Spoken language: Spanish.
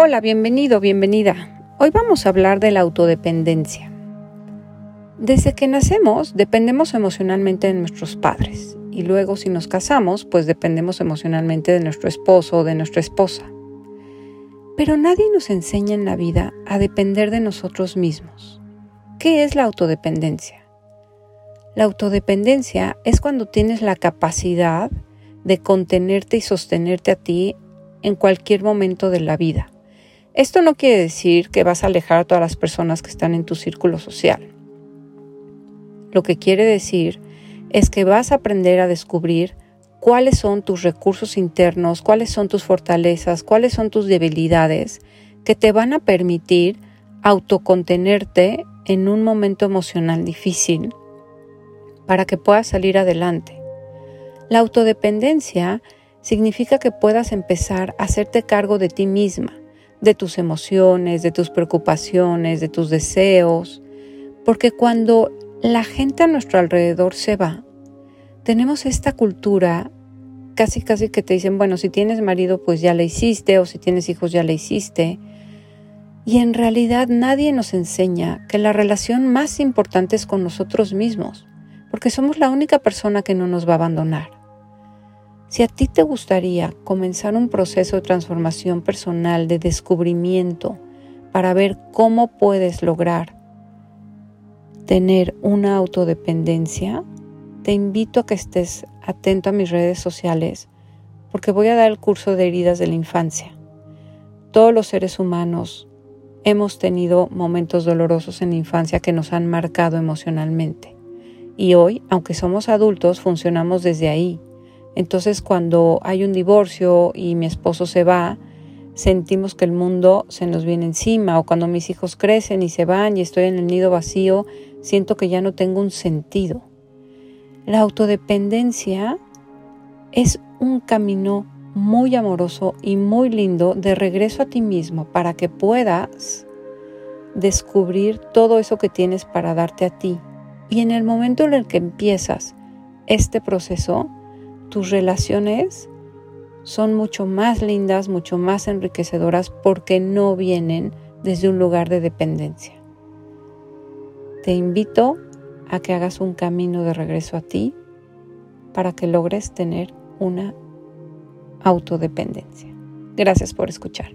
Hola, bienvenido, bienvenida. Hoy vamos a hablar de la autodependencia. Desde que nacemos dependemos emocionalmente de nuestros padres y luego si nos casamos pues dependemos emocionalmente de nuestro esposo o de nuestra esposa. Pero nadie nos enseña en la vida a depender de nosotros mismos. ¿Qué es la autodependencia? La autodependencia es cuando tienes la capacidad de contenerte y sostenerte a ti en cualquier momento de la vida esto no quiere decir que vas a alejar a todas las personas que están en tu círculo social. Lo que quiere decir es que vas a aprender a descubrir cuáles son tus recursos internos, cuáles son tus fortalezas, cuáles son tus debilidades que te van a permitir autocontenerte en un momento emocional difícil para que puedas salir adelante. La autodependencia significa que puedas empezar a hacerte cargo de ti misma, de tus emociones, de tus preocupaciones, de tus deseos, porque cuando la gente a nuestro alrededor se va, tenemos esta cultura casi casi que te dicen, bueno, si tienes marido pues ya le hiciste o si tienes hijos ya le hiciste. Y en realidad nadie nos enseña que la relación más importante es con nosotros mismos, porque somos la única persona que no nos va a abandonar. Si a ti te gustaría comenzar un proceso de transformación personal, de descubrimiento, para ver cómo puedes lograr tener una autodependencia, te invito a que estés atento a mis redes sociales porque voy a dar el curso de heridas de la infancia. Todos los seres humanos hemos tenido momentos dolorosos en la infancia que nos han marcado emocionalmente. Y hoy, aunque somos adultos, funcionamos desde ahí entonces cuando hay un divorcio y mi esposo se va, sentimos que el mundo se nos viene encima o cuando mis hijos crecen y se van y estoy en el nido vacío, siento que ya no tengo un sentido. La autodependencia es un camino muy amoroso y muy lindo de regreso a ti mismo para que puedas descubrir todo eso que tienes para darte a ti. Y en el momento en el que empiezas este proceso, tus relaciones son mucho más lindas, mucho más enriquecedoras porque no vienen desde un lugar de dependencia. Te invito a que hagas un camino de regreso a ti para que logres tener una autodependencia. Gracias por escuchar.